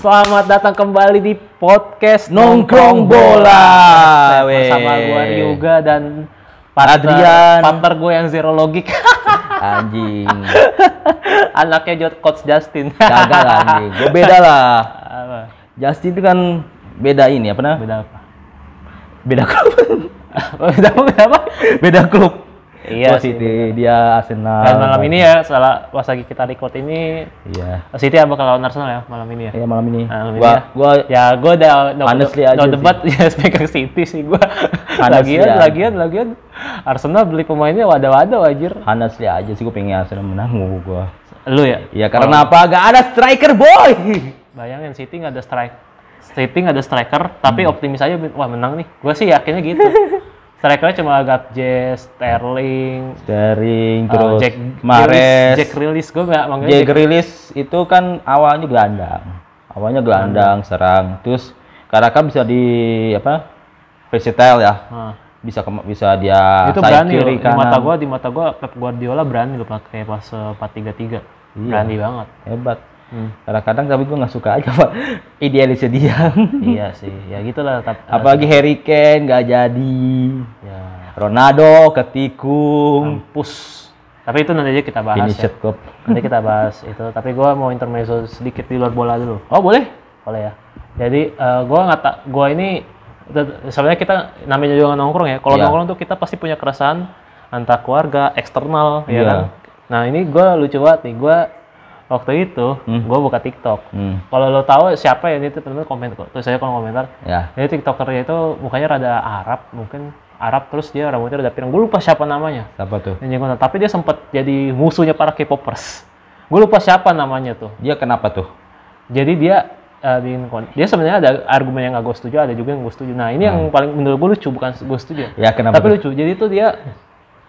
Selamat datang kembali di podcast Nongkrong Bola. Bersama gua Ryuga dan Adrian. partner gue yang zero logik. Anjing. Anaknya Jod- Coach Justin. Gagal anjing. Gue beda lah. Apa? Justin itu kan beda ini apa namanya? Beda apa? Beda klub. Beda apa? beda klub. Iya Oh, sih, City, dia Arsenal. Dan malam ini ya, setelah pas lagi kita record ini, Iya. City bakal lawan Arsenal ya malam ini ya. Iya malam ini. Malam ini gua ya. gua Ya, gue udah no, Honestly no, aja debat ya pegang City sih gue. Honestly lagian, ya. lagian, lagian Arsenal beli pemainnya wadah-wadah wajir. honestly aja sih gue pengen Arsenal menang gua. Lu ya? Iya karena apa? Gak ada striker boy. Bayangin City nggak ada strike. City ada striker, tapi Hmm. optimis aja wah menang nih. Gue sih yakinnya gitu. Strikernya cuma Gakje, Sterling, Sterling uh, terus Jack Mares. Jack Rilis gue nggak manggilnya Jack Jack. Rilis itu kan awalnya gelandang. Awalnya gelandang, serang. Terus Karaka bisa di apa? Versatile ya. Nah, Bisa ke- bisa dia itu berani loh. kiri Di mata kanan. gue, di mata gue Pep Guardiola berani loh pakai pas eh, 4-3-3. Iya. Berani banget. Hebat. Hmm. Kadang-kadang tapi gue nggak suka aja pak idealisnya dia. iya sih, ya gitulah. Tapi, Apalagi Harry Kane nggak jadi. ya, Ronaldo ketikung. pus. Tapi itu nanti aja kita bahas Ini ya. Nanti kita bahas itu. Tapi gua mau intermezzo sedikit di luar bola dulu. Oh boleh? Boleh ya. Jadi eh, gua nggak tak, gua ini sebenarnya kita namanya juga nongkrong ya. Kalau Iya. nongkrong tuh kita pasti punya keresahan antar keluarga, eksternal, ya Iya. kan. Nah ini gua lucu banget nih. Gua waktu itu gua buka TikTok. Hmm. Kalau lo tahu siapa ya ini tuh temen komen kok. Terus saya kalau komentar. Ya. Jadi tiktokernya itu mukanya rada Arab, mungkin Arab terus dia rambutnya rada pirang. Gue lupa siapa namanya. Siapa tuh? Yang. Tapi dia sempat jadi musuhnya para K-popers. Gue lupa siapa namanya tuh. Dia kenapa tuh? Jadi dia eh, bikin kon- dia sebenarnya ada argumen yang gak gue setuju, ada juga yang gue setuju. Nah ini yang paling menurut gue lucu bukan gue setuju. Ya kenapa? Tapi tuh? lucu. Jadi itu dia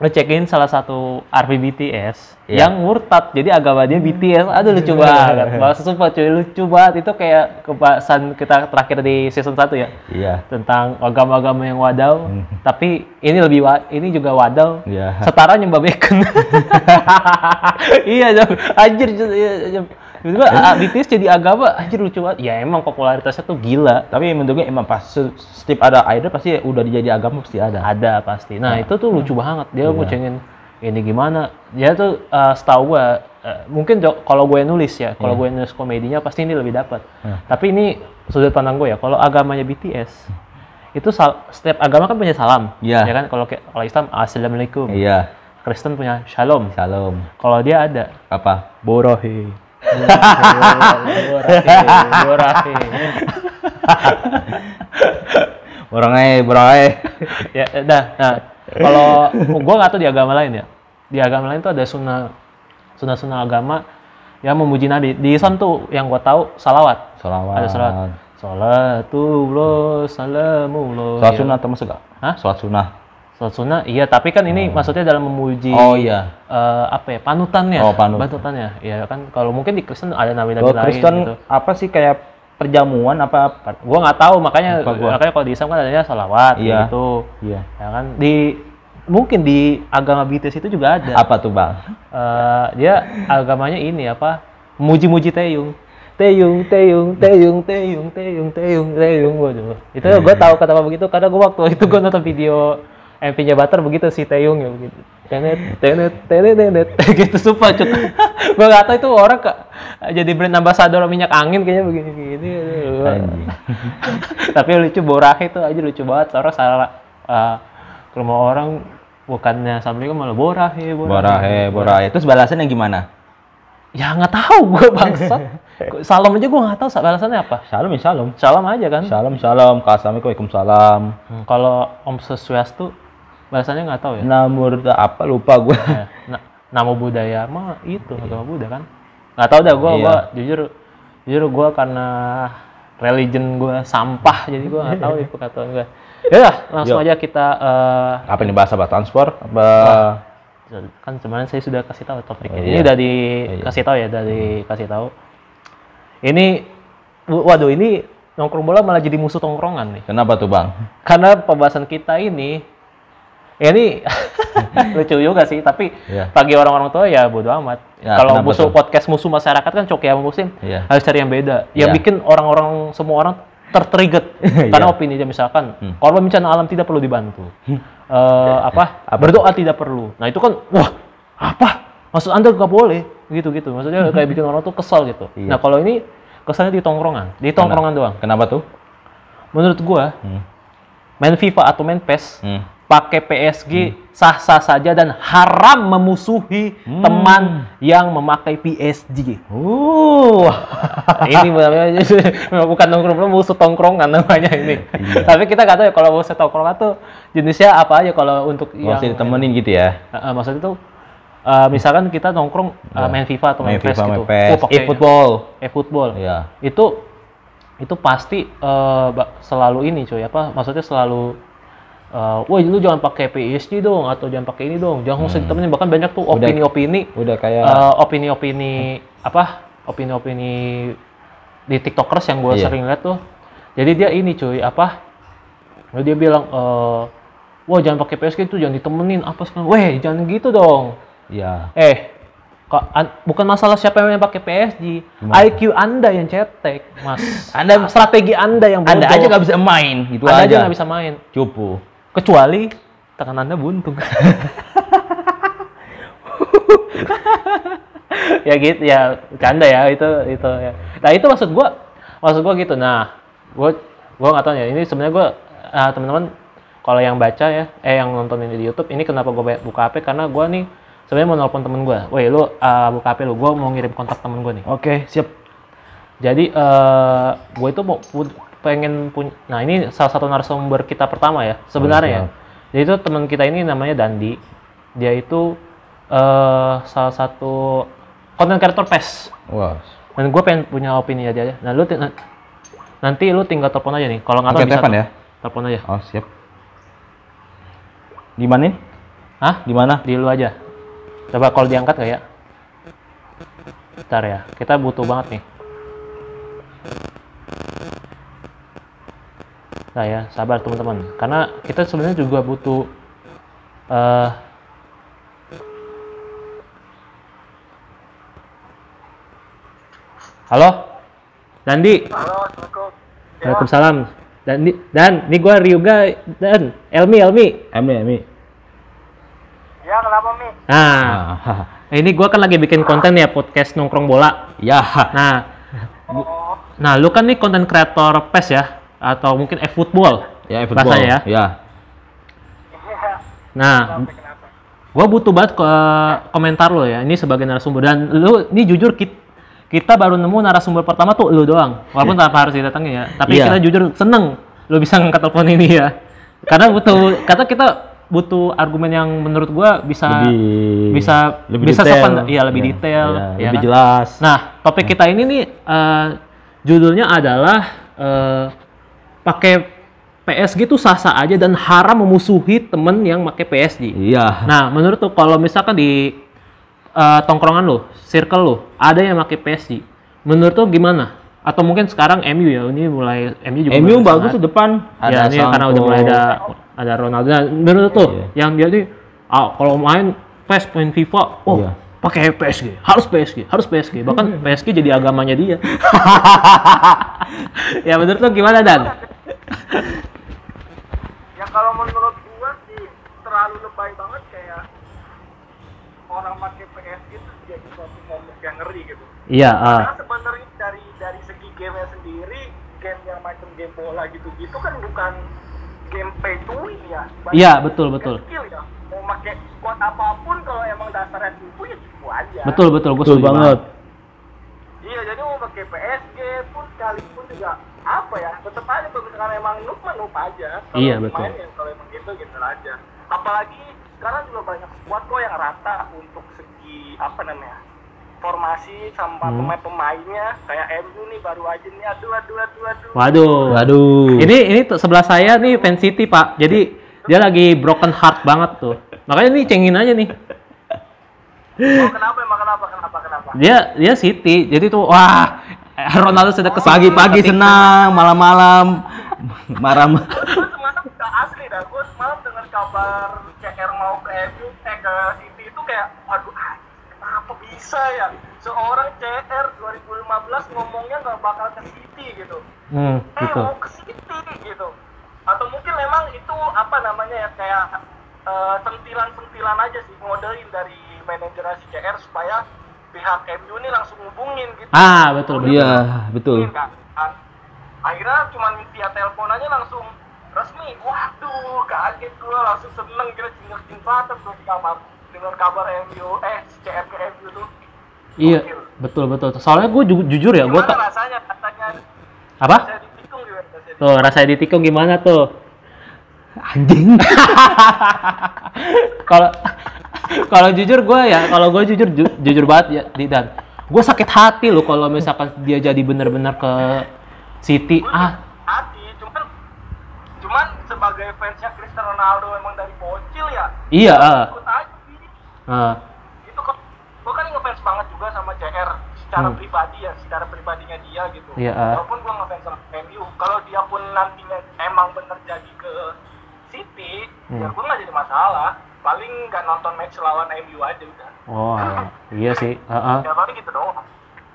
ngecekin salah satu ARMY BTS Iya. yang murtad. Jadi agamanya BTS. Aduh lucu banget. Bahasa sumpah cuy lucu banget. Itu kayak kebahasan kita terakhir di season 1 ya Iya. tentang agama-agama yang wadaw. Tapi ini lebih wa- ini juga wadaw. Iya. Setara nyembah bacon. iya, Jam. Anjir. Tiba-tiba ah, BTS jadi agama, anjir lucu banget. Ya emang popularitasnya tuh gila. Tapi menurut gue emang pas se- setiap ada idol pasti udah dijadi agama pasti ada. Ada pasti. Nah, itu tuh lucu banget. Dia Iya. ngucengin ini gimana. Dia tuh eh, setahu gua eh, mungkin kalau gue nulis ya, kalau gue nulis komedinya pasti ini lebih dapat. Iya. Tapi ini sudut pandang gue ya. Kalau agamanya BTS itu setiap agama kan punya salam. Iya. Ya kan kalau kayak- kalau Islam assalamualaikum. Iya. Kristen punya shalom. Shalom. Kalau dia ada Apa? Borohi. Borahi, borahi. Borongai, borongai. ya udah nah kalau gua nggak tahu di agama lain ya di agama lain tuh ada sunnah sunnah sunnah agama yang memuji nabi di Islam tuh yang gua tahu salawat Salawat. ada salawat salatullah salamullah Sholat Ya. sunnah termasuk gak? Hah? Sholat sunnah. Sholat sunnah, iya. Tapi kan ini hmm. maksudnya dalam memuji oh, iya. uh, apa ya panutannya, oh, panut. panutannya. Iya kan kalau mungkin di Kristen ada nabi-nabi lain. Kristen gitu. apa sih kayak perjamuan apa? Gua nggak tahu makanya gua. makanya kalau di Islam kan adanya salawat iya. gitu. Iya. Ya kan di mungkin di agama BTS itu juga ada. Apa tuh bang? Uh, dia agamanya ini apa? Muji-muji Teyung. Teyung, Teyung, Teyung, Teyung, Teyung, Teyung, Teyung, Teyung, Itu iya, gue iya, iya. tahu kata begitu karena gue waktu itu gue nonton video MP-nya Butter begitu si Taeyong ya begitu tenet tenet tenet tenet gitu sumpah cuk gue gak tahu itu orang kak jadi brand ambassador minyak angin kayaknya begini begini tapi lucu borahe itu aja lucu banget orang salah eh, ke rumah orang bukannya assalamualaikum malah borahe Borahe, borahe. Terus balasannya gimana? ya nggak tahu gue bangsat salam aja gue nggak tahu balasannya apa Shalom ya shalom. salam aja kan Shalom, shalom. Assalamualaikum, waalaikumsalam. Hmm, kalau om sesuatu balasannya nggak tahu ya, Namur apa lupa gue. Ya, na- nama budaya mah itu agama Buddha kan nggak tahu dah gue Iya. gua jujur jujur gue karena religion gue sampah jadi gue nggak tahu itu kata gue ya langsung Yuk. aja kita eh, Apa nih bahasa bahasa transport? Apa? kan sebenarnya saya sudah kasih tahu topiknya. Oh, Ini iya. udah dikasih tahu ya, udah dikasih tahu. Ini waduh ini nongkrong bola malah jadi musuh tongkrongan nih. Kenapa tuh bang? Karena pembahasan kita ini ya ini lucu juga sih tapi Iya. bagi orang-orang tua ya bodo amat Ya, kalau musuh tuh? podcast musuh masyarakat kan coki sama muslim Iya. harus cari yang beda yang Iya. bikin orang-orang semua orang tertrigger karena opini dia misalkan Hmm. korban bencana alam tidak perlu dibantu Eh, apa berdoa tidak perlu nah itu kan wah apa maksud anda gak boleh gitu gitu maksudnya kayak bikin orang tuh kesal gitu Iya. nah kalau ini kesannya di tongkrongan di tongkrongan doang Kenapa tuh? menurut gua Hmm. main FIFA atau main PES Hmm. Pakai PSG sah-sah saja dan haram memusuhi Hmm. teman yang memakai PSG. Uh. ini namanya bukan nongkrong musuh tongkrongan namanya ini. Iya. Tapi kita nggak tahu ya kalau musuh tongkrongan tuh jenisnya apa aja kalau untuk yang Masih ditemenin gitu ya. Uh, uh, maksudnya tuh uh, misalkan kita nongkrong uh, main FIFA atau main, Main PES gitu. main PES, Oh, e-football. e-football. Iya. Itu itu pasti uh, selalu ini cuy apa maksudnya selalu uh, woi lu jangan pakai PSG dong atau jangan pakai ini dong jangan usah ditemenin bahkan banyak tuh Hmm. Udah- opini-opini Udah kayak uh, opini-opini apa opini-opini di tiktokers yang gue Iya. sering lihat tuh jadi dia ini cuy apa dia bilang eh wah jangan pakai PSG itu jangan ditemenin apa sekarang weh jangan gitu dong ya. eh kok an- bukan masalah siapa yang pakai PSG Gimana? IQ anda yang cetek mas Anda- strategi anda yang bodoh Anda aja nggak bisa main gitu anda aja aja. nggak bisa main Cupu. Kecuali tangan anda buntung. Ya gitu ya canda ya itu itu ya. Nah itu maksud gua maksud gua gitu. Nah gua gua nggak tahu ya ini sebenarnya gua ah, teman-teman kalau yang baca ya eh yang nonton ini di YouTube ini kenapa ba- buka HP karena gua nih sebenarnya mau nelpon temen gua. Woi lu ah, buka HP lu gua mau ngirim kontak temen gua nih. Oke, siap. jadi eh gue itu mau pengen punya. Nah ini salah satu narasumber kita pertama ya sebenarnya. ya. siap. Jadi itu teman kita ini namanya Dandi. Dia itu eh salah satu content creator PES. Wah. Dan gue pengen punya opini aja. aja. Nah lu ti- na- nanti lu tinggal telepon aja nih. Kalau nggak tahu bisa telepon ya? Telepon aja. Oh, siap. Di mana nih? Hah? Di mana? Di lu aja. Coba kalau diangkat nggak ya? Bentar ya. Kita butuh banget nih. Nah ya, sabar teman-teman. Karena kita sebenarnya juga butuh eh Halo? Dandi. Halo, Assalamualaikum. Waalaikumsalam. Dandi, dan ini gua Ryuga dan Elmi, Elmi. Emi, Emi. Ya, kenapa, Mi? Nah, Ah, ini gua kan lagi bikin konten ya podcast nongkrong bola. ya. Nah, Oh, nah lu kan nih konten kreator PES ya atau mungkin e-football. Ya, football. Bahasanya ya. Ya. iya. Nah, gua butuh banget ke komentar lo ya. Ini sebagai narasumber dan lu ini jujur kita, kita baru nemu narasumber pertama tuh lu doang. Walaupun tanpa harus didatengin ya. Tapi Iya. kita jujur seneng lu bisa ngangkat telepon ini ya. Karena butuh kata kita butuh argumen yang menurut gua bisa Lebih bisa lebih bisa detail. sopan iya lebih Ya, detail ya, ya lebih kan? jelas. Nah, topik kita ini nih eh, judulnya adalah eh, pakai PSG tuh sah-sah aja dan haram memusuhi temen yang pakai PSG. Iya. Nah, menurut tuh kalau misalkan di eh, tongkrongan lo, circle lo, ada yang pakai PSG, menurut tuh gimana? Atau mungkin sekarang MU ya, ini mulai MU juga MU bagus sangat- tuh depan. ya ini karena udah mulai ada ada Ronaldo. Nah, menurut tuh Iya. yang dia nih ah, kalau main PES main FIFA, oh Iya. pakai PSG, harus PSG, harus PSG. Bahkan PSG jadi agamanya dia. ya menurut tuh gimana Dan? Ya kalau menurut gua sih terlalu lebay banget kayak orang pakai PS itu jadi suatu momok yang ngeri gitu. Iya, ah. Karena sebenarnya dari dari segi gamenya sendiri, game yang macam game bola gitu-gitu kan bukan game pay to win ya. Iya, betul, betul. Skill ya. Mau pakai squad apa pun kalau emang dasarnya cupu ya cupu aja. betul betul gue Betul banget. Iya, jadi mau pakai PSG pun sekalipun juga apa ya, tetap aja kalau misalkan emang noob mah noob aja. Kalau Iya, betul. main ya kalau emang gitu gitu aja. Apalagi sekarang juga banyak squad kok yang rata untuk segi apa namanya formasi sama Hmm. pemain-pemainnya kayak MU nih baru aja nih aduh aduh aduh aduh Waduh. Waduh. Ini ini tuh sebelah saya nih fan City Pak. Jadi dia lagi broken heart banget tuh. Makanya nih cengin aja nih. oh, kenapa emang kenapa kenapa kenapa Dia dia City. Jadi tuh wah Ronaldo sudah kesal Pagi-pagi senang, malam-malam. Marah. gue semalam udah asli dah gue semalam dengar kabar CR mau ke MU eh ke City itu kayak waduh ah, kenapa bisa ya? Seorang CR 2015 ngomongnya nggak bakal ke City gitu. Hmm, eh gitu. mau ke City gitu. Atau mungkin memang itu apa namanya ya kayak eh, sentilan-sentilan aja sih ngodelin dari manajer si CR supaya pihak MU ini langsung hubungin gitu Ah, betul betul. Iya, betul. Kan? akhirnya cuma via telepon aja langsung resmi waduh kaget gua langsung seneng kira cingak cingklatan tuh di kamar dengan kabar MU eh CR ke MU tuh Iya, betul betul. Soalnya gue jujur ya, gue tak rasanya rasanya apa? ditikung rasanya Tuh, rasanya ditikung gimana tuh? Anjing. Kalau kalau jujur gue ya, kalau gue jujur ju- jujur banget ya, di dan gue sakit hati loh kalau misalkan dia jadi bener-bener ke City. Ah, hati cuman cuman sebagai fansnya Cristiano Ronaldo emang dari bocil ya iya. ah. ikut aja Ah, itu kok gue kan ngefans banget juga sama CR secara Hmm. pribadi ya secara pribadinya dia gitu Iya, ah. walaupun gue ngefans sama MU kalau dia pun nantinya emang bener jadi ke City ya Hmm. gue nggak jadi masalah paling nggak nonton match lawan MU aja udah oh, iya sih. Ah, ah. ya paling gitu doang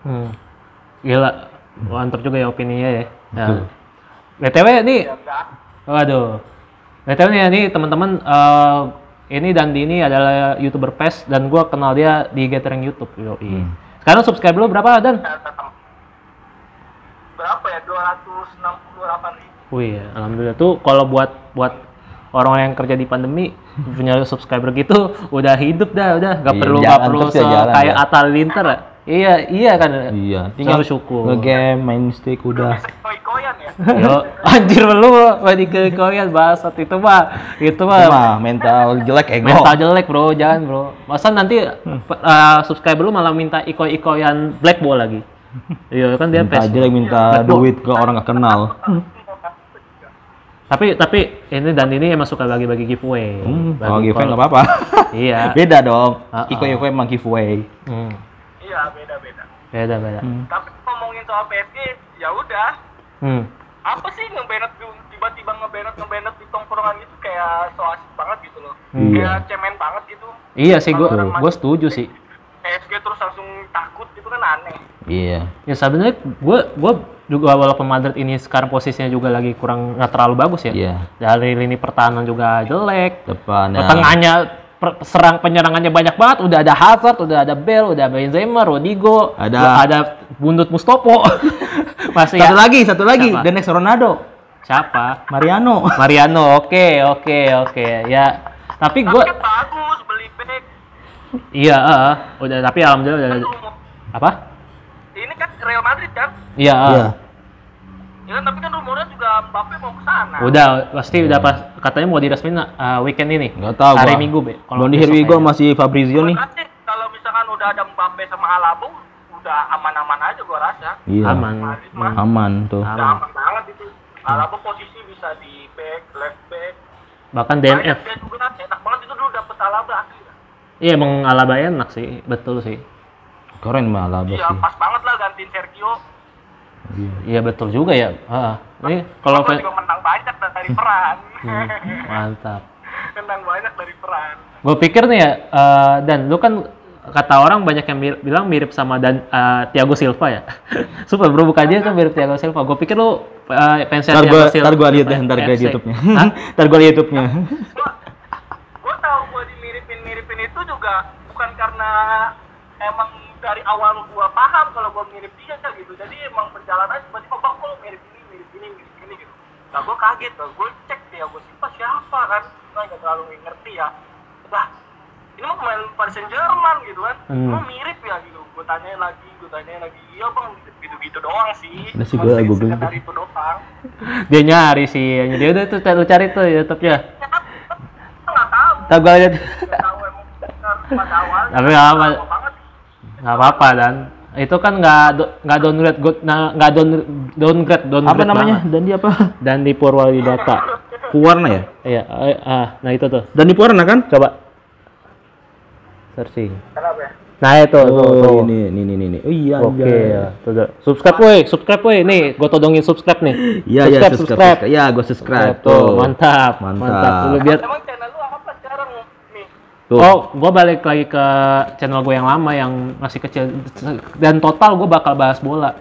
Hmm. Gila, mantap juga ya opininya ya. Betul. Nah. BTW nih, ya enggak waduh. BTW nih, nih teman-teman, eh, ini Dandi ini adalah youtuber PES dan gua kenal dia di gathering YouTube. Yoi. Hmm. Sekarang subscribe lu berapa Dan? Ya, berapa ya 268 ribu Wih, alhamdulillah tuh kalau buat buat orang yang kerja di pandemi punya subscriber gitu udah hidup dah udah gak Iya, perlu jalan gak perlu ya, se- jalan kayak ya. Atta Linter ya. Iya, iya kan. Iya, Tinggal syukur. Nge-game, main stick udah. ya Yo, anjir lu di kekoyan bahasat itu mah itu Itu mah mental jelek ego. mental jelek bro jangan bro masa nanti uh, subscriber lu malah minta iko-ikoyan black ball lagi iya kan dia Minta jelek minta duit ke orang gak kenal. tapi tapi ini dan ini emang suka bagi-bagi giveaway Hmm, Bagi kalau giveaway nggak apa-apa. iya Beda dong. Ah, Iko Iko emang giveaway. hmm. iya beda-beda beda beda Hmm. tapi ngomongin soal PSG ya udah hmm. apa sih ngebanet tiba-tiba ngebanet ngebanet di tongkrongan itu kayak so asik banget gitu loh Hmm. kayak cemen banget gitu iya sih orang gua setuju sih PSG terus langsung takut itu kan aneh Iya. ya sebenarnya gua gua juga walaupun Madrid ini sekarang posisinya juga lagi kurang nggak terlalu bagus ya Iya. dari lini pertahanan juga jelek Depannya. Tengahnya per- serang penyerangannya banyak banget. Udah ada Hazard, udah ada Bell, udah Benzema, Rodrigo, Ada- udah ada Bundut Mustopo. Masih Satu ya- lagi, satu lagi. Siapa? The next Ronaldo. Siapa? Mariano. Mariano. Oke, oke, oke. Ya. Tapi kan bagus beli back iya, ah, udah tapi alhamdulillah udah rumor- apa? Kan Real Madrid kan Iya. Iya. ya kan tapi kan rumornya juga Mbappe mau ke sana Udah pasti udah pas katanya mau diresmin ah, weekend ini. Nggak tahu Hari gua. Minggu, Be. Kalau di kayaknya. masih Fabrizio nih. Makanya kalau misalkan udah ada Mbappe sama Alaba udah aman-aman aja gua rasa Iya. aman. Madrid mah Aman tuh. Aman. udah aman banget itu Alaba posisi bisa di back left back Bahkan dia juga enak banget itu dulu dapet Alaba asli Iya, emang Alaba enak sih, betul sih. Keren mah Alaba iya sih. pas banget lah gantiin Sergio Iya. Iya betul juga ya. Ah, ini kalau Kalau fan- juga menang banyak dari peran mantap. menang banyak dari peran Gue pikir nih ya, eh, dan lu kan kata orang banyak yang mir- bilang mirip sama dan eh, Thiago Silva ya. Super bro, bukan dia tuh mirip Thiago Silva. Gue pikir lu uh, gua, Thiago Silva. ntar gua lihat deh, ntar gua di FC. YouTube-nya. Ntar gua lihat YouTube-nya. gua gua tahu gua dimiripin miripin itu juga bukan karena emang dari awal gua paham kalau gua mirip dia gitu. Jadi emang perjalanan tiba-tiba bang kok mirip ini mirip ini mirip ini gitu. Nah gua kaget tuh gua cek dia gua siapa siapa kan? Gua nggak terlalu ngerti ya. Bah ini mah pemain Paris Saint Germain gitu kan? Hmm. Emang mirip ya gitu. Gua tanyain lagi gua tanyain lagi. Iya bang gitu-gitu doang sih. Udah sih, Cuma gua se- googling sekedar itu doang. Dia nyari sih. Dia udah tuh lu cari tuh YouTube-nya. ya nggak tahu. Lihat. nggak tahu emang Tapi nggak apa. Nggak apa-apa dan itu kan nggak do- nggak downgrade good nah, nggak down downgrade downgrade apa namanya? banget. Dan di apa? dan di Purwalidata Puwarna ya? iya eh, ah nah itu tuh Dan di Puwarna kan? coba searching kenapa ya nah itu tuh, tuh. Oh, ini, ini, ini, ini. Oh iya, Oke anjay. ya, tuh, tuh. subscribe woi, subscribe woi, nih, gue todongin subscribe nih. Iya, iya, subscribe. Iya, gua subscribe tuh, mantap, Mantap. mantap. Lu biar emang channel lu apa sekarang Tuh. Oh, gue balik lagi ke channel gue yang lama yang masih kecil dan total gue bakal bahas bola.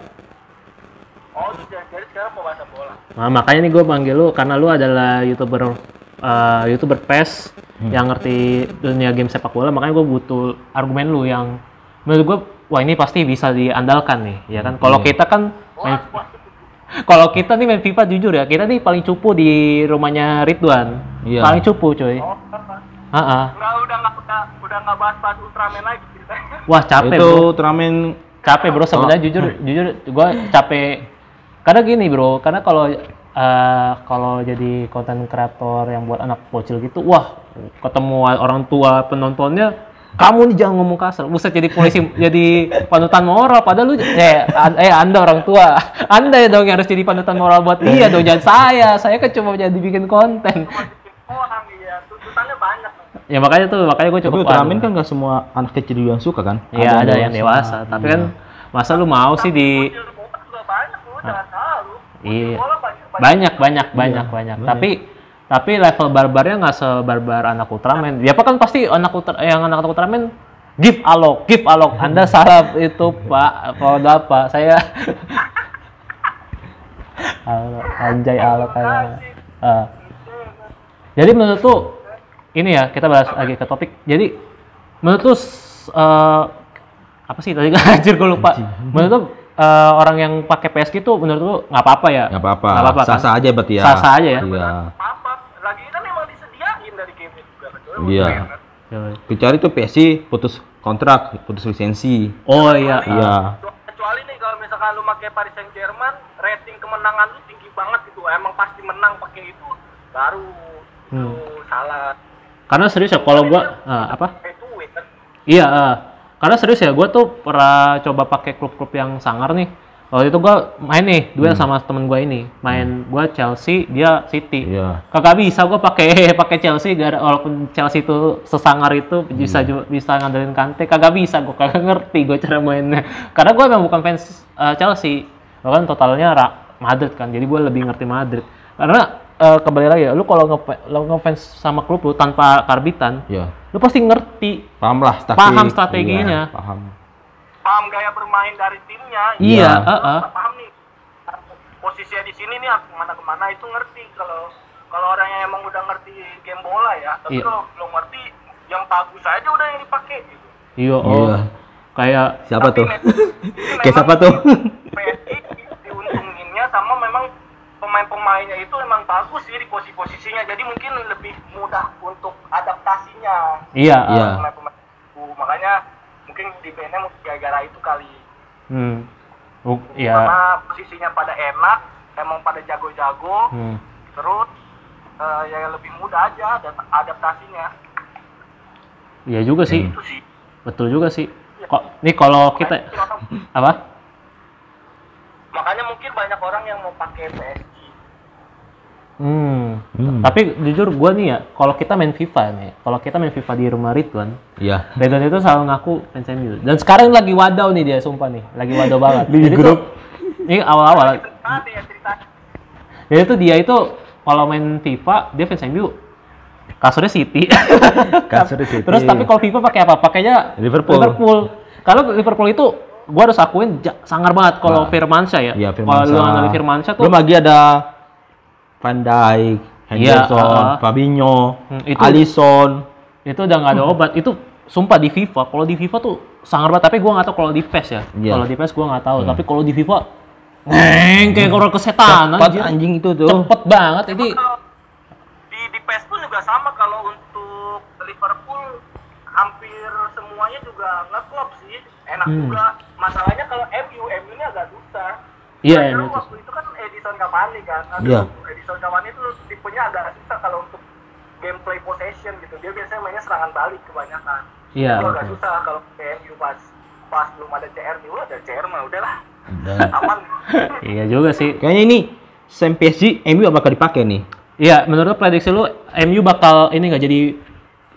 Oh, jadi, sekarang mau bahasa bola. Nah, makanya nih gue panggil lu karena lu adalah youtuber eh, youtuber PES yang ngerti dunia game sepak bola, makanya gue butuh argumen lu yang menurut gue wah ini pasti bisa diandalkan nih, ya kan? Kalau Iya. kita kan main, kalau kita nih main FIFA jujur ya, kita nih paling cupu di rumahnya Ridwan, Iya. paling cupu coy. Oh, apa? Ah, Enggak, udah nggak udah udah nggak bahas-bahas Ultraman lagi ceritanya. Wah capek itu bro, turnamen capek bro sebenarnya jujur jujur gue capek. Karena gini bro, karena kalau eh, kalau jadi konten kreator yang buat anak bocil gitu, wah ketemu orang tua penontonnya, kamu nih jangan ngomong kasar, buset jadi polisi, jadi panutan moral. Padahal lu, eh, an- eh anda orang tua, anda ya dong yang harus jadi panutan moral buat dia dong, jangan saya. Saya kan cuma jadi bikin konten. Orang iya, tuntutannya banyak. Ya makanya tuh, makanya gue tapi cukup. waduh. kan nggak semua anak kecil juga yang suka kan Iya ada, yang dewasa, tapi kan masa lu mau sih di. Bocil Iya. banyak. banyak banyak banyak banyak. Tapi tapi level barbarnya nggak sebarbar anak Ultraman. Ya apa kan pasti anak Ultra, yang anak Ultraman give alok, give alok. Anda salah itu Pak. Kalau apa? Saya alok, anjay alok kayak. Ah. Jadi menurut tuh ini ya kita bahas lagi ke topik. Jadi menurut s- eh, apa sih tadi anjir gue lupa. Menurut tuh eh, orang yang pakai PSG tuh menurut lu nggak apa-apa ya? nggak apa-apa apa-apa, kan? sah-sah aja berarti ya Sah-sah aja ya? iya? Lagi kan emang disediain dari game juga betul. Iya. Yoi. kecuali tuh PSI putus kontrak putus lisensi Oh iya. iya Kecuali nih kalau misalkan lu pakai Paris Saint Germain, rating kemenangan lu tinggi banget gitu. Emang pasti menang pakai itu baru Hmm. lu salah. Karena serius ya kalau gua ah, apa? Iya, ah. karena serius ya gua tuh pernah coba pakai klub-klub yang sangar nih. Waktu itu gua main nih duel sama temen gua ini. Main gua Chelsea, dia City. iya Kagak bisa gua pakai pakai Chelsea gara walaupun Chelsea itu sesangar itu bisa ju- bisa ngandelin Kante, kagak bisa gua kagak ngerti gua cara mainnya. Karena gua memang bukan fans eh, Chelsea. Bahkan totalnya Madrid kan. Jadi gua lebih ngerti Madrid. Karena eh, kembali lagi ya, lu kalau lo ngefans sama klub lu tanpa karbitan, iya lu pasti ngerti paham lah taktik. Paham strateginya. Iya, paham Paham gaya bermain dari timnya. Iya, Lu heeh. Paham nih. Posisinya di sini nih harus ke mana ke mana itu ngerti kalau kalau orang yang emang udah ngerti game bola ya. Tapi Iya. kalau belum ngerti yang bagus aja udah yang dipakai gitu. Iya, oh. Iya. Kayak siapa Tapi tuh kayak siapa tuh PSG pemain-pemainnya itu emang bagus sih di posisi-posisinya jadi mungkin lebih mudah untuk adaptasinya iya, Iya. ah. pemain-pemain makanya mungkin di mungkin gara-gara itu kali Hmm. Oh, iya. karena posisinya pada enak emang pada jago-jago Hmm. terus eh, ya lebih mudah aja dan adaptasinya Iya juga sih. itu sih Betul juga sih. Kok nih kalau kita apa? Makanya mungkin banyak orang yang mau pakai PSG Hmm. Hmm. Tapi jujur gua nih ya, kalau kita main FIFA nih, kalau kita main FIFA di rumah Ridwan, iya Ridwan itu selalu ngaku fans MU. Dan sekarang lagi wadaw nih dia, sumpah nih, lagi wadaw banget. Di Jadi grup. tuh- ini awal-awal. ya Jadi tuh dia itu kalau main FIFA dia fans MU. Kasurnya City. Kasurnya City. Terus tapi kalau FIFA pakai apa? Pakainya Liverpool. Liverpool. Kalau Liverpool itu gua harus akuin sangar banget kalau Nah. Firmansyah ya. Iya, Kalau lu Firmansyah. ngambil Firmansyah tuh Belum lagi ada Van Dijk, Henderson, ah. Fabinho, Hmm, itu- Alisson. itu udah nggak ada obat. Itu sumpah di FIFA. Kalau di FIFA tuh sangar banget. Tapi gua nggak tahu kalau di PES ya. Iya. Kalau di PES gua nggak tahu. Tapi kalau di FIFA, neng kayak orang kesetanan. Cepat anjir. anjing itu tuh. Cepet banget. Ini Kalau di di PES pun juga sama kalau untuk Liverpool hampir semuanya juga ngeklop sih enak Hmm. juga masalahnya kalau MU MU ini agak susah Iya, dulu waktu itu kan Edison Cavani kan Aduh, Iya. Edison Cavani itu tipenya agak susah kalau untuk gameplay possession gitu dia biasanya mainnya serangan balik kebanyakan Iya. itu agak susah kalau ke MU pas pas belum ada CR nih ada CR mah udahlah Dan aman iya juga sih. kayaknya ini Sam PSG MU bakal dipakai nih. Iya, menurut prediksi lu MU bakal ini nggak jadi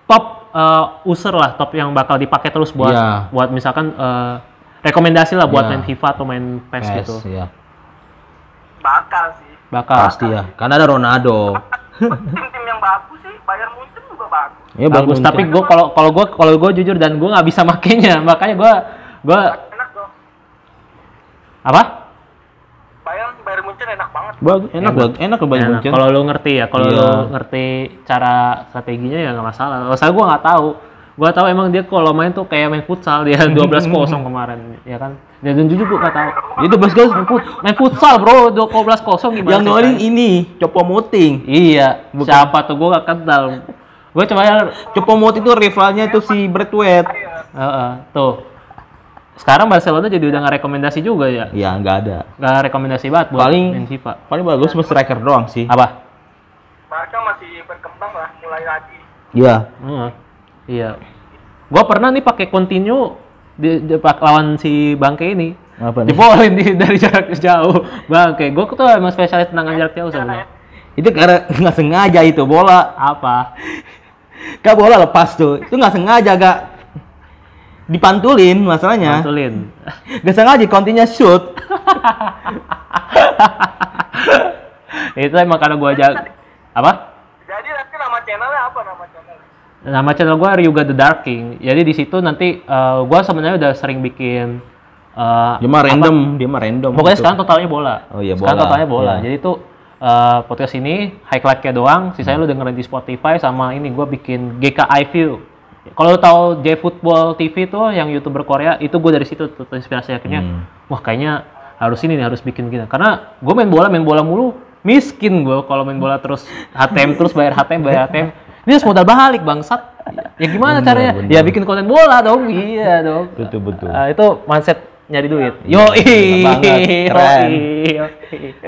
top uh, user lah, top yang bakal dipakai terus buat Iya. buat misalkan uh, rekomendasi lah buat Iya. main FIFA atau main PES gitu. ya. bakal sih Bakal. Pasti ya. Karena ada Ronaldo. tim-tim yang bagus sih Bayern Munchen juga bagus Ya, bagus. Munchen. Tapi gue kalau kalau gue kalau gue jujur dan gue nggak bisa makainya, makanya gue gue Enak dong. apa? Munchen enak banget. Bagus, enak banget, enak loh Bayern Enak. Munchen. Kalau lu ngerti ya, kalau Iya. lu ngerti cara strateginya ya nggak masalah. Saya gue nggak tahu, gue tahu emang dia kalau main tuh kayak main futsal dia 12 kosong kemarin, ya kan? Dan jujur gue nggak tahu. Itu bos guys, Main, fut, main futsal bro, 12 kosong gimana? yang ngolin ini, Copo Moting. Iya, siapa tuh gue gak kenal. Gue coba ya, Copo Moting itu rivalnya itu si Bradway. Heeh, tuh. Sekarang Barcelona jadi udah nggak rekomendasi juga ya. Ya, nggak ada. Nggak rekomendasi banget buat Paling- main FIFA. Paling bagus cuma striker doang sih. Apa? Barca masih berkembang lah, mulai lagi. Iya. Heeh. Iya. Gue pernah nih pakai continue di, di- pak- lawan si Bangke ini. Apa nih? Dibolin di, dari jarak jauh. Bangke, gue tuh emang spesialis tendangan jarak jauh sebenarnya. Itu karena nggak sengaja itu bola. Apa? Kak bola lepas tuh. Itu nggak sengaja gak dipantulin masalahnya. Mantulin. Gak sengaja kontinya shoot. itu emang karena gue jaga. Apa? Jadi nanti nama channelnya apa nama channelnya? Nama channel gue Ryuga The Dark King. Jadi di situ nanti eh, gua sebenarnya udah sering bikin eh, Dia mah apa- random, dia mah random. Pokoknya gitu. sekarang totalnya bola. Oh iya, Sekarang bola. totalnya bola. Iya. Jadi tuh eh, podcast ini highlight-nya doang, sisanya lu dengerin di Spotify sama ini gua bikin GKI View. Kalau lu tahu J Football TV tuh yang YouTuber Korea, itu gue dari situ tuh inspirasi akhirnya. Hmm. Wah, kayaknya harus ini nih, harus bikin gitu. Karena gue main bola, main bola mulu, miskin gue kalau main bola terus HTM terus bayar HTM, bayar HTM. Ini harus modal balik bangsat. Ya gimana Bener, caranya? bener. Ya bikin konten bola dong. Iya dong. Betul, betul. Eh, itu mindset nyari duit. Yo bener banget, keren.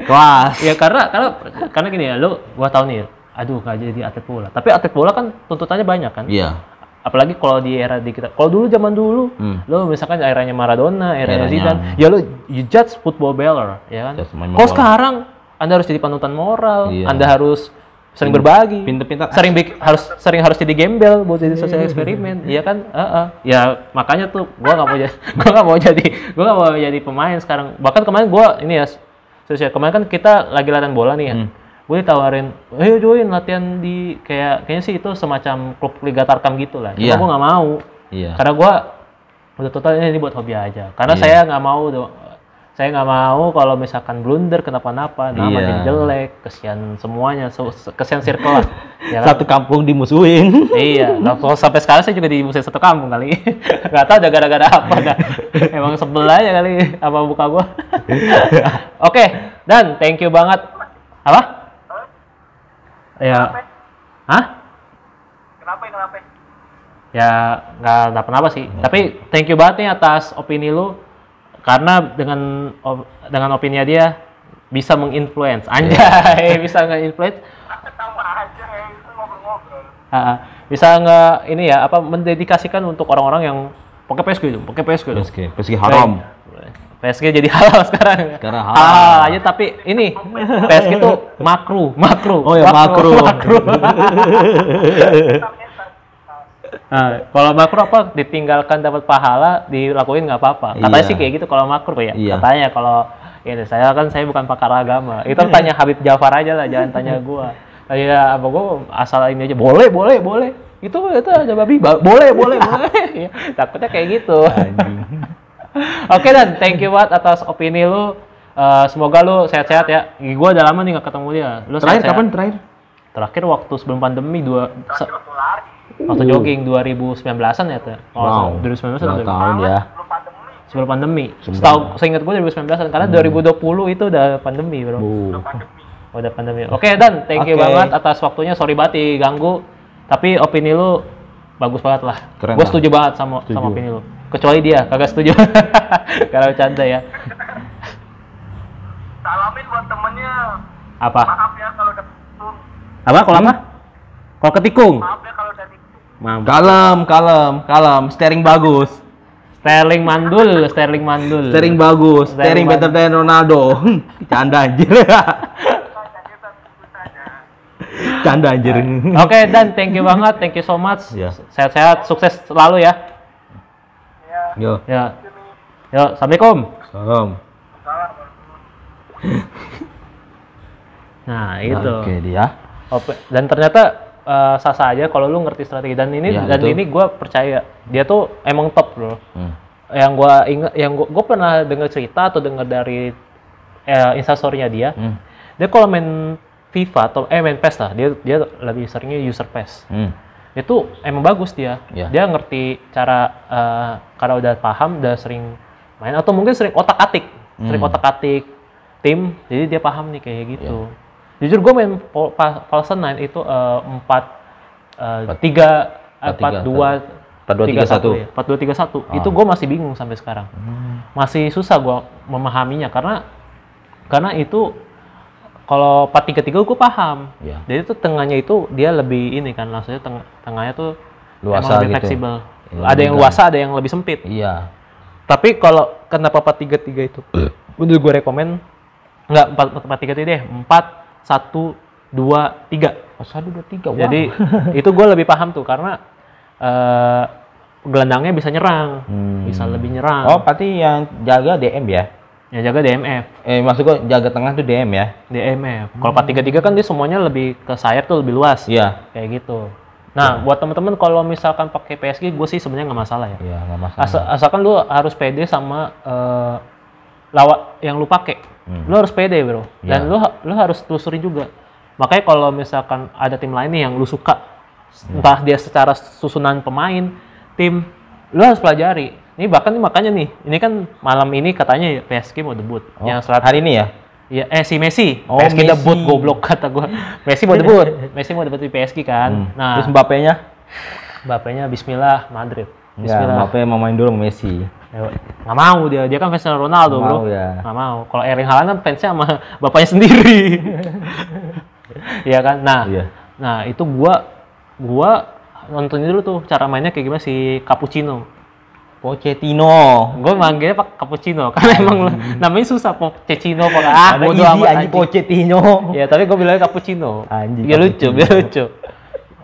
Kelas. Ya karena karena karena gini ya, lu gua tahu nih, aduh gak jadi atlet bola. Tapi atlet bola kan tuntutannya banyak kan. Iya. Apalagi kalau di era di kita. Kalau dulu zaman dulu, Hmm. lu misalkan eranya Maradona, eranya Eranya. Zidane, ya lu you judge football baller, ya kan. Kalau sekarang Anda harus jadi panutan moral, Iya. Anda harus sering berbagi, Pinter-pinter. sering bik- harus sering harus jadi gembel buat jadi sosial eksperimen, iya kan? Heeh. Ya makanya tuh gua nggak mau jadi gua nggak mau jadi gua nggak mau jadi pemain sekarang. Bahkan kemarin gua ini ya sosial kemarin kan kita lagi latihan bola nih ya. Hmm. Gue ditawarin, ayo join latihan di kayak kayaknya sih itu semacam klub Liga Tarkam gitu lah. Iya. gua nggak mau. Iya. Karena gua udah total ini buat hobi aja. Karena Iya. saya nggak mau saya nggak mau kalau misalkan blunder kenapa-napa, nama Iya. jadi jelek, kesian semuanya, so- kesian circle lah. Ya kan? Satu kampung dimusuhin. Iya, nah, kalau sampai sekarang saya juga di musim satu kampung kali. Gak tahu udah gara-gara apa dah. Emang sebel aja kali apa buka gua. Oke, dan thank you banget. Apa? Ya. Hah? Kenapa ya, kenapa? Ya nggak ada apa sih. Tapi thank you banget nih atas opini lu. Karena dengan op- dengan opini dia bisa menginfluence. Anjay, bisa nge-influence Sama aja ngobrol-ngobrol. Ah, bisa nggak ini ya apa mendedikasikan untuk orang-orang yang pakai PSG itu, pakai PSG itu. PSG, PSG haram. PSG jadi halal sekarang. Sekarang halal. Halal aja tapi ini PSG itu makruh, makruh. Oh ya makro. makruh. Nah, kalau makruh apa ditinggalkan dapat pahala, dilakuin nggak apa-apa. Katanya Iya. sih kayak gitu kalau makruh ya. Iya. Katanya kalau ini saya kan saya bukan pakar agama. Itu tanya Habib Jafar aja lah, jangan tanya gua. Kayak apa gua asal ini aja boleh, boleh, boleh. Itu itu ada babi, ba- boleh, boleh, boleh. Ya, takutnya kayak gitu. Oke dan thank you banget atas opini lu. Eh, semoga lu sehat-sehat ya. Gua udah lama nih nggak ketemu dia. Lu Terakhir sehat-sehat. kapan terakhir? Terakhir waktu sebelum pandemi dua se- Waktu lari, waktu jogging 2019-an ya tuh. Oh, 2019 atau Dua tahun ya. sebelum pandemi. Setahu seingat gue 2019 karena 2020 itu udah pandemi, Bro. Oh, udah pandemi. Oke, Dan, thank you Oke. banget atas waktunya. Sorry banget ganggu. Tapi opini lu bagus banget lah. Gue setuju banget sama sama Setuju. opini lu. Kecuali dia kagak setuju. Kalau bercanda ya. Salamin buat temennya. Apa? Maaf ya kalau udah ketikung. Apa? Kalau apa? Kalau ketikung. Maaf ya kalau udah ketikung. Maaf. Kalem, kalem, kalem. Steering bagus. Sterling mandul, Sterling mandul. Steering bagus. Steering Steering better than Ronaldo. Canda anjir. Canda anjir. Oke, Dan, thank you banget. Thank you so much. Ya. Sehat-sehat, sukses selalu ya. Yo. Ya. Yo, Assalamualaikum. Salam. Nah, itu. Oke dia. Ope- Dan ternyata eh, sah-sah aja kalau lu ngerti strategi dan ini Iya, dan betul. ini gue percaya dia tuh emang top bro. Hmm. Yang gua inget, yang gua, gua pernah dengar cerita atau dengar dari eh, instastorynya dia, Hmm. dia kalau main FIFA atau eh main PES lah, dia dia lebih seringnya user PES. Hmm. Itu emang bagus dia. Iya. Dia ngerti cara eh, karena udah paham, udah sering main atau mungkin sering otak-atik, sering Hmm. otak-atik tim, jadi dia paham nih kayak gitu. Iya. Jujur gue main Pol- Falsen 9 itu eh, empat eh, tiga empat empat tiga, dua empat dua, tiga, satu. empat dua tiga satu Ah. itu gue masih bingung sampai sekarang masih susah gue memahaminya karena karena itu kalau empat tiga tiga gue paham Iya. jadi tuh tengahnya itu dia lebih ini kan maksudnya teng- tengahnya tuh Luasa emang lebih gitu. fleksibel Iya, ada yang luasa ada yang lebih sempit Iya. tapi kalau kenapa empat tiga tiga itu udah gue rekomen nggak empat empat tiga tiga deh empat satu dua tiga Oh, satu dua tiga. Wow. jadi itu gue lebih paham tuh karena eh gelandangnya bisa nyerang, Hmm. bisa lebih nyerang. Oh, berarti yang jaga DM ya? Yang jaga DMF, Eh, maksud gua jaga tengah tuh DM ya? DMF. Kalau 433 kan dia semuanya lebih ke sayap tuh lebih luas. Iya. Kayak gitu. Nah, buat teman-teman kalau misalkan pakai PSG, gue sih sebenarnya nggak masalah ya. Iya, nggak masalah. Asa- asalkan lu harus pede sama eh, lawan yang lu pakai. Hmm. Lu harus pede, Bro. Dan Iya. lu lu harus telusuri juga. Makanya kalau misalkan ada tim lain nih yang lu suka, Hmm. entah dia secara susunan pemain, tim, lu harus pelajari. Ini bahkan nih makanya nih, ini kan malam ini katanya ya PSG mau debut. Oh, yang selat hari ini ya? Iya, eh si Messi. Oh, PSG Messi. debut goblok kata gua. Messi mau debut. Messi mau debut di PSG kan. Hmm. Nah, Terus Mbappe-nya? bapaknya Bismillah Madrid. Ya, Bismillah. Mbappe mau main dulu sama Messi. Ya, nggak mau dia, dia kan fansnya Ronaldo Nggak bro. mau ya. Nggak mau. Kalau Erling Haaland kan fansnya sama bapaknya sendiri. Iya kan. Nah, Iya. nah itu gua gua nontonin dulu tuh cara mainnya kayak gimana si Cappuccino. Pochettino. Gue manggilnya pak Cappuccino karena emang namanya susah Pochettino apa ah Ada bodo easy anjing. Pochettino. Ya tapi gue bilangnya Cappuccino. Anjing, Biar lucu, biar lucu.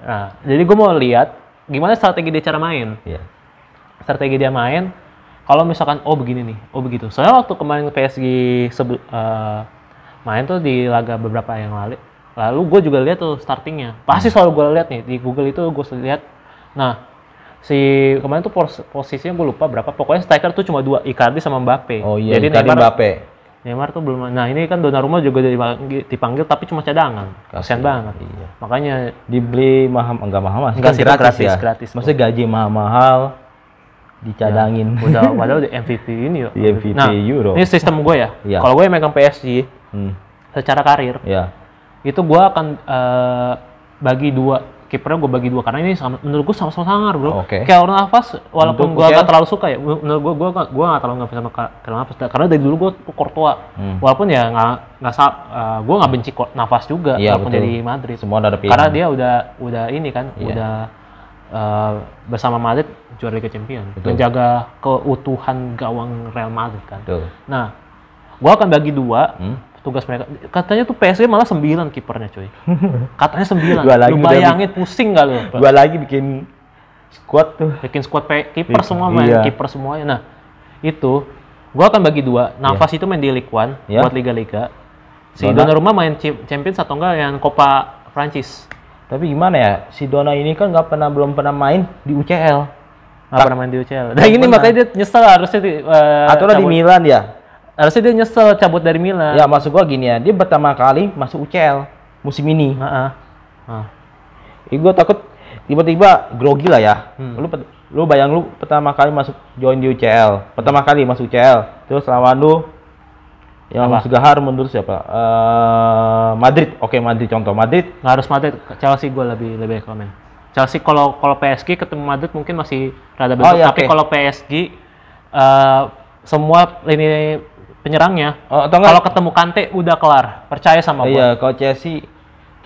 Nah, jadi gue mau lihat gimana strategi dia cara main. Iya. strategi dia main kalau misalkan oh begini nih oh begitu soalnya waktu kemarin PSG sebel, eh, main tuh di laga beberapa yang lalu lalu gue juga lihat tuh startingnya pasti selalu gue lihat nih di Google itu gue lihat nah si kemarin tuh pos- posisinya gue lupa berapa pokoknya striker tuh cuma dua Icardi sama Mbappe Oh iya, jadi Icardi Neymar Mbappe. Neymar tuh belum nah ini kan Donnarumma juga dipanggil, dipanggil tapi cuma cadangan kasihan banget Iya. makanya Dibeli mahal enggak mahal mas? Enggak Kan itu gratis, ya. gratis. Maksudnya gaji mahal-mahal dicadangin. udah padahal di MVP ini ya Di MVP nah, Euro. ini sistem gue ya Iya. kalau gue yang megang PSG Hmm. secara karir Ya. itu gue akan eh, bagi dua kipernya gue bagi dua karena ini sama, menurut gue sama-sama sangar bro Oke. kayak orang nafas walaupun gue gak terlalu suka ya menurut gue gue gue gak terlalu nggak sama kalau nafas karena dari dulu gue Courtois Hmm. walaupun ya nggak nggak sa- eh, gue nggak benci nafas juga Iya, walaupun betul. jadi Madrid Semua ada pilihan. karena dia udah udah ini kan Iya. udah eh, bersama Madrid juara Liga Champions Betul. menjaga keutuhan gawang Real Madrid kan Tuh. nah gua akan bagi dua Hmm. Tugas mereka katanya tuh PSG malah 9 kipernya cuy katanya 9 Dua lagi lu udah bayangin pusing gak lu Gua lagi bikin squad tuh. bikin squad pe- kiper Iya. semua main Iya. kiper semuanya nah itu gua akan bagi dua nafas itu main di Ligue 1 Iya. buat liga-liga si Dona? Donnarumma main Champions atau enggak yang Copa Prancis Tapi gimana ya? Si Dona ini kan nggak pernah belum pernah main di UCL. nggak pernah main di UCL. Nah ini makanya dia nyesel harusnya di, eh, Atau di. Milan ya? Harusnya dia nyesel cabut dari Milan. Ya maksud gua gini ya, dia pertama kali masuk UCL musim ini. Heeh. Nah, Ih, gua takut tiba-tiba grogi lah ya. Hmm. Lu lu bayang lu pertama kali masuk join di UCL, pertama kali masuk UCL, terus lawan lu yang Apa? segahar menurut siapa? Eh, Madrid. Oke, Madrid contoh Madrid. nggak harus Madrid. Chelsea gue lebih lebih komen. Chelsea kalau kalau PSG ketemu Madrid mungkin masih rada Oh, bentuk, iya, tapi oke. kalau PSG eh, semua lini penyerangnya Oh, atau kalau ketemu Kante udah kelar. Percaya sama gue. Iya, kalau Chelsea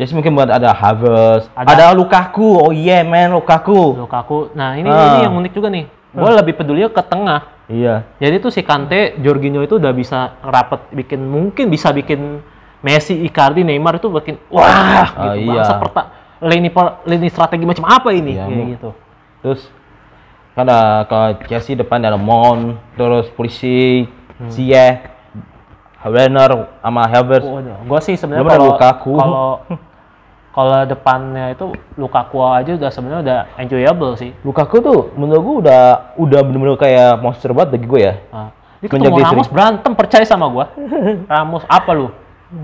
Chelsea mungkin buat ada Havertz, Ada- ada, Lukaku. Oh iya, man, Lukaku. Lukaku. Nah ini Ah. ini yang unik juga nih. Gue lebih peduli ke tengah. Iya. Jadi tuh si Kante, Jorginho itu udah bisa rapet bikin mungkin bisa bikin Messi, Icardi, Neymar itu bikin wah Ah, gitu iya. bangsa perta lini lini strategi macam apa ini Iya, kayak gitu. Terus kan ada ke Chelsea depan ada Mon, terus Pulisic, Ziyech, Werner sama Havertz. Waduh, gua sih sebenarnya kalau Lukaku. kalau kalau depannya itu Lukaku aja udah sebenarnya udah enjoyable sih. Lukaku tuh menurut gua udah udah bener-bener kayak monster banget bagi gue ya. Nah, dia ketemu Ramos sering- berantem percaya sama gua. Ramos apa lu?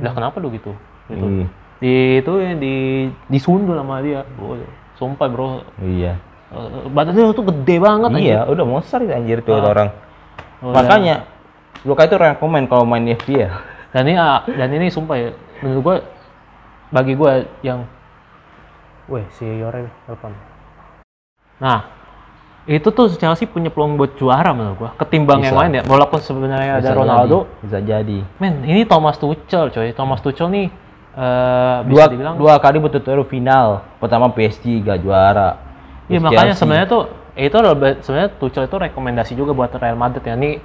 Lah kenapa lu gitu? Gitu. Iya. Di itu ya di disundul sama dia. Sumpah bro, Iya. Eh, badannya tuh gede banget Iya, udah monster anjir tuh Ah. orang. anjir. Makanya Luka itu rekomen kalau main FPL. dan ini ah, dan ini sumpah ya menurut gua bagi gua yang weh si Yore telepon nah itu tuh Chelsea punya peluang buat juara menurut gua ketimbang yang Bisa. lain ya walaupun sebenarnya ada Ronaldo jadi, bisa jadi. men ini Thomas Tuchel coy Thomas Tuchel nih eh Dua bisa dibilang dua kali betul-betul final. Pertama PSG gak juara. Iya makanya sebenarnya tuh itu sebenarnya Tuchel itu rekomendasi juga buat Real Madrid ya nih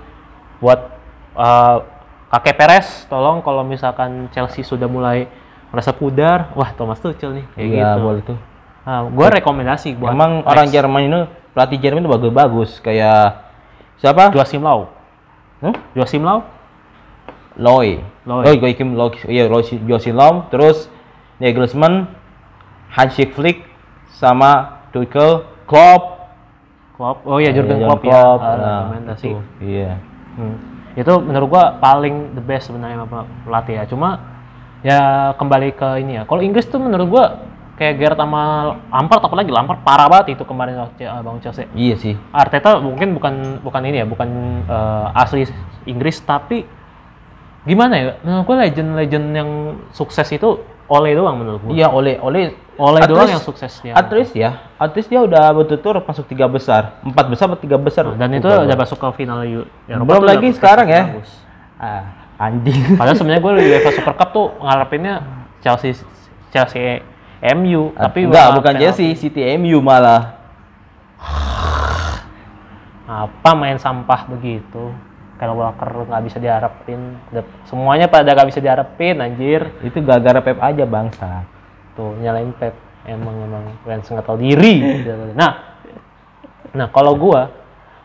buat uh, kakek Perez tolong kalau misalkan Chelsea sudah mulai merasa pudar wah Thomas Tuchel nih kayak Iya, gitu. boleh tuh. Nah, gue rekomendasi buat Emang orang Jerman itu pelatih Jerman itu bagus-bagus kayak siapa? Joachim Low. Hmm? Joachim Low? Loy. Loy. Loy, Joachim Loy, iya Loy, Joachim Low, terus Nagelsmann, Hansi Flick, sama Tuchel, Klopp. Klopp. Oh iya Jurgen Jurgen Klopp, ya. Klopp, Ah, nah, rekomendasi. Iya. Hmm. Itu menurut gua paling the best sebenarnya pelatih ya. Cuma ya kembali ke ini ya. Kalau Inggris tuh menurut gua kayak Gerrard sama Lampard apalagi Lampard parah banget itu kemarin waktu uh, bangun Chelsea. Iya sih. Arteta mungkin bukan bukan ini ya, bukan uh, asli Inggris tapi gimana ya? Menurut gua legend-legend yang sukses itu Ole doang menurut gua. Iya, oleh oleh Ole at doang least- yang suksesnya. At least ya, at least dia udah betul-betul masuk tiga besar, empat besar atau tiga besar. Nah, dan itu udah gua. masuk ke final Eropa Belum udah lagi sekarang ya. bagus. Ah, anjing. Padahal sebenarnya gue di UEFA Super Cup tuh ngarepinnya Chelsea Chelsea MU, tapi enggak, bukan. Chelsea, City MU malah. Apa main sampah begitu? Kalau Walker nggak bisa diharapin, semuanya pada nggak bisa diharapin, anjir. Itu gara-gara Pep aja bangsa. Tuh nyalain Pep, emang emang fans nggak tahu diri. Nah, nah kalau gua,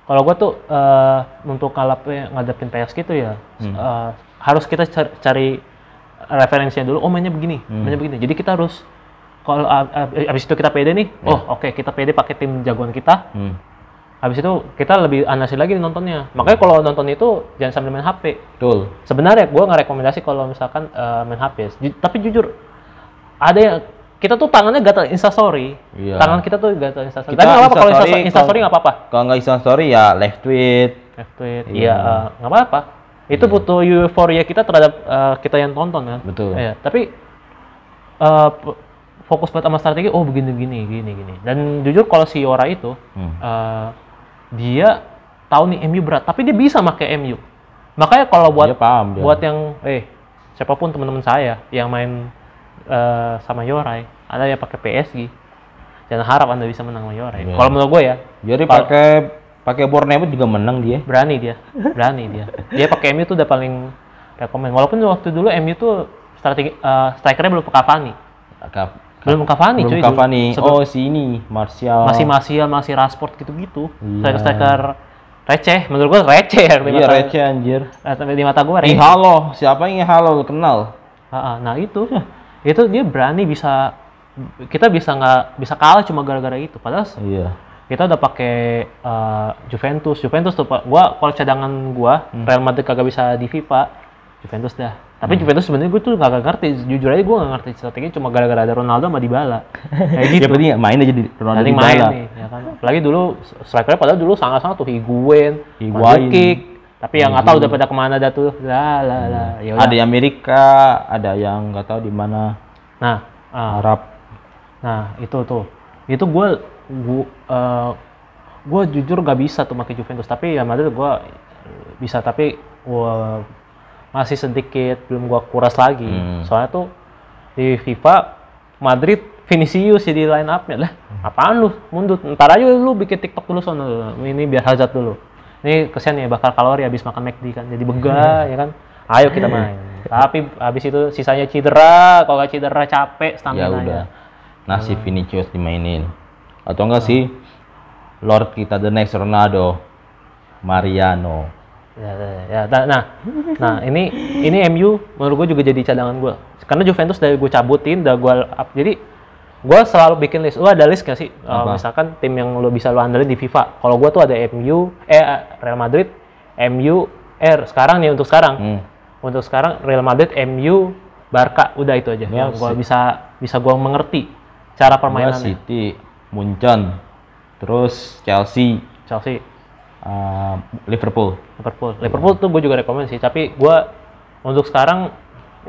kalau gua tuh eh, untuk ngalapin ngadepin PSG gitu ya, eh, harus kita cari, cari referensinya dulu. Oh mainnya begini, mainnya begini. Jadi kita harus kalau abis itu kita pede nih, oh oke kita pede pakai tim jagoan kita. Hmm. Habis itu kita lebih analisis lagi nontonnya. Makanya kalau nonton itu jangan sambil main HP. Betul. Sebenarnya gua nggak rekomendasi kalau misalkan eh, main HP. Ju- tapi jujur ada yang kita tuh tangannya gatal instastory. Iya. Tangan kita tuh gatal instastory. Kita Tapi nggak apa-apa kalau Instastory, instastory, instastory nggak apa-apa. Kalau nggak Instagram story ya left tweet. Left tweet. Iya. Iya, eh, nggak apa-apa. Itu butuh euforia kita terhadap eh, kita yang tonton kan. Betul. Iya, tapi p- fokus banget sama strategi. Oh begini begini gini gini. Dan jujur kalau si Yora itu Hmm. Dia tahu nih MU berat, tapi dia bisa pakai MU. Makanya kalau buat Dia paham dia. buat yang eh siapa pun teman-teman saya yang main eh, sama Yorai, ada yang pakai PSG. Jangan harap Anda bisa menang sama Yorai. Iya. Kalau menurut gue ya, Jadi pakai pakai Bournemouth juga menang dia. berani dia. Berani dia. Dia pakai MU tuh udah paling rekomend. Walaupun waktu dulu MU tuh strategi eh, strikernya belum Cavani. Belum Cavani belum cuy. Cavani. Sebelum- Oh, si ini Martial. masih Martial, masih Rashford gitu-gitu. Iya. Striker-striker receh. Menurut gua receh ya di Iya, mata- receh anjir. eh, di mata gua receh. halo, siapa yang halo kenal? Ah, ah, nah itu, itu dia berani bisa kita bisa nggak bisa kalah cuma gara-gara itu. Padahal Iya. kita udah pakai eh, Juventus, Juventus tuh pak. Gua kalau cadangan gua Real Madrid kagak bisa di FIFA, Juventus dah. Tapi Juventus sebenarnya gue tuh gak ngerti, jujur aja gue gak ngerti strategi cuma gara-gara ada Ronaldo sama Dybala. Kayak gitu. Ya penting ya, main aja di Ronaldo Nanti di main nih, ya kan. Apalagi dulu strikernya padahal dulu sangat-sangat tuh Higuain, Higuain. Tapi yang nggak tahu udah pada ke mana dah tuh. Lah lah lah. Ya udah. Ada yang Amerika, ada yang nggak tahu di mana Nah, ah, Arab. Nah, itu tuh. Itu gue gua eh, gua jujur gak bisa tuh pakai Juventus, tapi ya Madrid gua eh, bisa tapi gua masih sedikit belum gua kuras lagi. Hmm. Soalnya tuh di FIFA Madrid Vinicius jadi line up-nya lah. Apaan lu? Mundur. Ntar aja lu bikin TikTok dulu sono. Ini biar hazard dulu. Ini kesian ya bakar kalori habis makan McD kan. Jadi begah ya kan. Ayo kita main. Tapi habis itu sisanya cedera, kalau nggak cedera capek Ya stamina udah. Nasib Vinicius dimainin. Atau enggak sih Lord kita the next Ronaldo, Mariano. Ya, ya, ya. Nah, nah, nah, ini ini MU menurut gue juga jadi cadangan gue. Karena Juventus dari gue cabutin, udah gue up. Jadi gue selalu bikin list. Lu ada list gak sih? Uh, misalkan tim yang lo bisa lo andelin di FIFA. Kalau gue tuh ada MU, eh Real Madrid, MU, eh sekarang nih untuk sekarang. Hmm. Untuk sekarang Real Madrid, MU, Barca, udah itu aja. Ya, gue bisa bisa gue mengerti cara Gua permainannya. City, Munchen, terus Chelsea, Chelsea, uh, Liverpool. Liverpool. Liverpool tuh gue juga rekomend sih, tapi gue untuk sekarang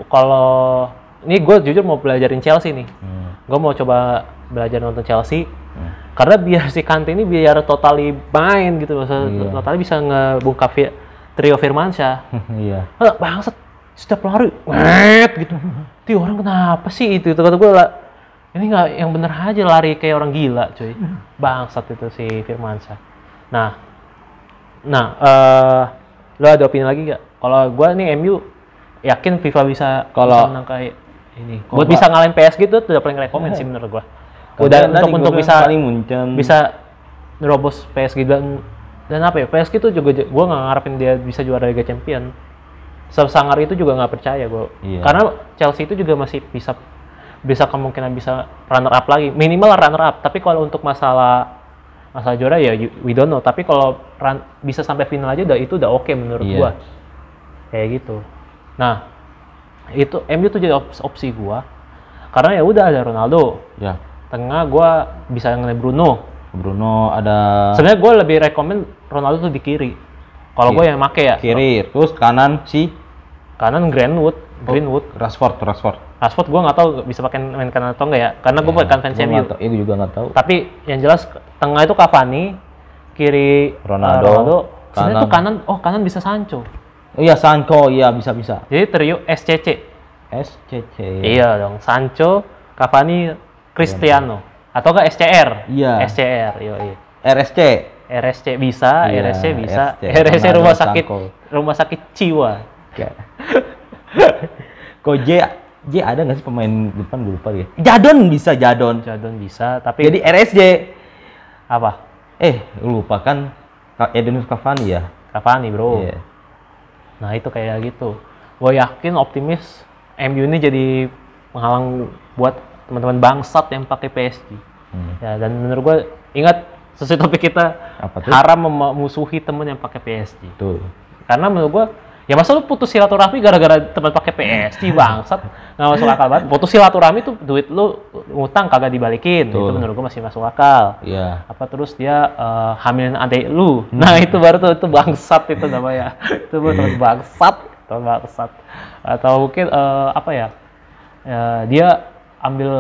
kalau ini gue jujur mau belajarin Chelsea nih. Hmm. Gue mau coba belajar nonton Chelsea Hmm. karena biar si Kante ini biar totali main gitu, maksudnya Iya. totali bisa ngebungkap fi- trio Firmansyah. Iya. Ah, bangsat setiap lari, wet gitu. Ti orang kenapa sih itu? Itu kata gue lah. Ini nggak yang bener aja lari kayak orang gila, cuy. Bangsat itu si Firmansyah. Nah, nah, eh lo ada opini lagi gak? Kalau gue nih MU yakin FIFA bisa Kalau- kayak ini. Kalau Buat gua- bisa ngalahin PSG itu udah paling rekomend sih menurut gue. Udah untuk untuk bisa bisa nerobos PSG dan dan apa ya PSG itu juga gue nggak ngarepin dia bisa juara Liga Champion sesangar itu juga nggak percaya gue Iya. karena Chelsea itu juga masih bisa bisa kemungkinan bisa runner up lagi minimal runner up tapi kalau untuk masalah masalah juara ya we don't know tapi kalau run- bisa sampai final aja udah itu udah oke menurut Iya. gua kayak gitu nah itu MU tuh jadi op- opsi gua karena ya udah ada Ronaldo Ya. tengah gua bisa ngeliat Bruno Bruno ada Sebenarnya gue lebih rekomend Ronaldo tuh di kiri. Kalau gue Kiri. yang make ya. kiri, terus kanan si Kanan Greenwood, Greenwood. Rashford, Rashford. Rashford gue nggak tahu bisa pakai main kanan atau enggak ya. Karena gue bukan fans MU. Iya, gua juga nggak tahu. Tapi yang jelas tengah itu Cavani, kiri Ronaldo, uh, Sebenarnya kanan. tuh kanan, oh kanan bisa Sancho. Oh iya, Sancho, iya bisa bisa. Jadi trio SCC. SCC. Iya dong, Sancho, Cavani, Cristiano. Atau enggak SCR? Iya. SCR, yoi. RSC. RSC bisa, Iya, RSC bisa, RSC, RSC Ronaldo, rumah sakit, rumah sakit jiwa. Ya. J ada nggak sih pemain depan gue lupa ya. Jadon bisa Jadon. Jadon bisa, tapi Jadi RSJ. apa? Eh, lu lupa kan Ka- Edinus Cavani ya? Cavani bro. Iya. Nah itu kayak gitu. Gue yakin optimis MU ini jadi penghalang buat teman-teman bangsat yang pakai PSG. Hmm. Ya dan menurut gue ingat sesuai topik kita Apa tuh? haram memusuhi temen yang pakai PSG. Tuh. Karena menurut gue ya masa lu putus silaturahmi gara-gara teman pakai PSG bangsat nggak masuk akal banget. Putus silaturahmi tuh duit lu ngutang kagak dibalikin. Itu Betul. menurut gue masih masuk akal. Iya. apa terus dia eh, hamilin adik lu nah itu baru tuh itu bangsat itu namanya itu baru bangsat teman bangsat atau mungkin eh, apa ya ya, dia ambil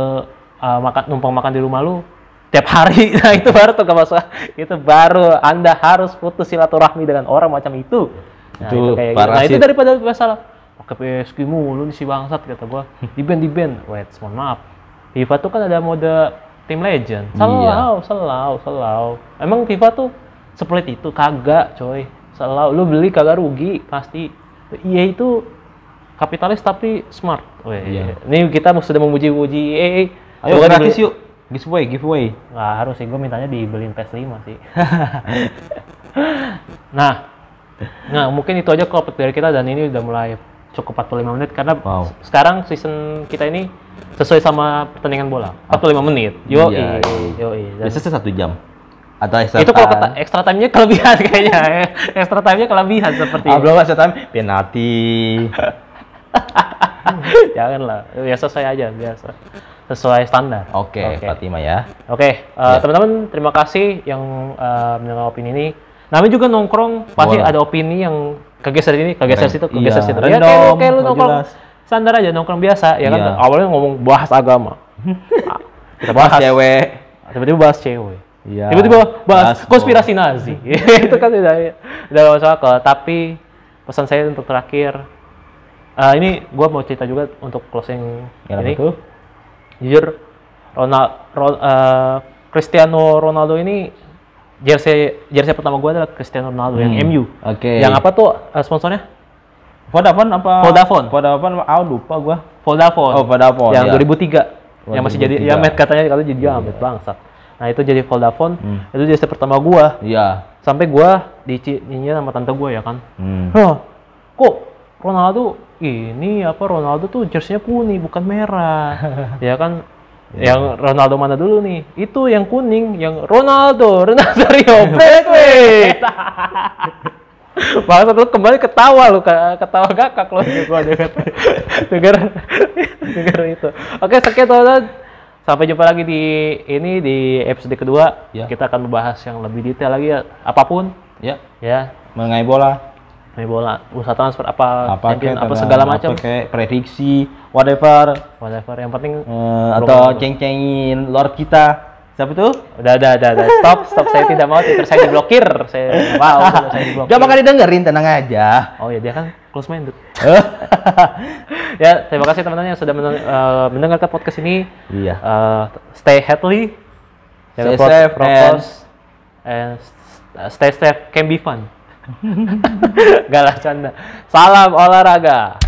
eh, makan numpang makan di rumah lu tiap hari nah itu baru tuh gak masuk itu baru anda harus putus silaturahmi dengan orang macam itu nah, Itu kayak gitu. nah itu daripada masalah pakai PSG mulu nih si bangsat kata gua. Di band di band. Wait mohon maaf. FIFA tuh kan ada mode tim legend Iya. selalu selalu selalu. Emang FIFA tuh sepelit itu? Kagak coy. Selalu. Lu beli kagak rugi pasti. EA itu kapitalis tapi smart. Weh, Iya. ini kita sudah memuji-muji EA Ayo gratis yuk. Giveaway, giveaway. Nggak harus sih, gue mintanya dibeliin PS5 sih. nah, nah mungkin itu aja kalau dari kita dan ini udah mulai cukup 45 menit karena Wow. sekarang season kita ini sesuai sama pertandingan bola 45 menit. Yo, Iya, iya. yo, Biasanya satu jam. Atau extra Itu kalau time. kata extra time-nya kelebihan kayaknya. extra time-nya kelebihan seperti Ah, belum extra time, penalti. Jangan lah, ya sesuai aja biasa. Sesuai standar. Oke, Fatima ya. Oke, eh, Ya. teman-teman terima kasih yang eh, mendengar opini ini. Namanya juga nongkrong, pasti Boleh. ada opini yang kegeser ini, kegeser situ, kegeser Iya, situ. Ya random, kayak, lu- kayak lu nongkrong jelas. standar aja, nongkrong biasa, ya kan? Iya. Awalnya ngomong bahas agama. Kita bahas Bahas cewek. tiba-tiba bahas cewek. Iya. Tiba-tiba bahas Bahas konspirasi Nazi. itu kan udah udah gak masuk akal. Tapi pesan saya untuk terakhir, eh, ini gua mau cerita juga untuk closing Kenapa ini tuh? jujur Ronald, Cristiano Ronaldo ini jersey jersey pertama gue adalah Cristiano Ronaldo yang Hmm, MU. oke. Yang apa tuh eh, sponsornya? Vodafone apa? Vodafone. Vodafone, ah lupa gua. Vodafone. Oh, Vodafone, Yang ya. 2003 yang masih jadi 2003. ya Met katanya katanya jadi jamet bangsa. Nah, itu jadi Vodafone. Hmm. Itu jersey pertama gua. Iya. Sampai gua dicininya sama tante gue ya kan. Hmm. Hah, kok Ronaldo ini apa Ronaldo tuh jersey-nya kuning bukan merah. ya kan yang Ronaldo mana dulu nih? Itu yang kuning, yang Ronaldo, Ronaldo Braithwaite. Bangsa lu kembali ketawa lu, ke- ketawa gakak lu gua denger denger denger itu. Oke, sekian teman-teman. Sampai jumpa lagi di ini di episode kedua. Ya. Kita akan membahas yang lebih detail lagi ya, apa pun Ya, ya mengenai bola, main bola, usaha transfer apa, apa champion, kayak apa segala macam, kayak prediksi, whatever, whatever. Yang penting Eh, atau ceng-cengin Lord kita. Siapa tuh? udah, udah, udah, udah. Stop, stop. Saya tidak mau Twitter saya diblokir. Saya mau saya diblokir. Gak bakal didengerin, tenang aja. Oh ya dia kan close minded. ya terima kasih teman-teman yang sudah men- eh, mendengarkan podcast ini. iya. Eh, stay healthy, Stay safe and s- stay safe can be fun. Gak lah canda. Salam olahraga.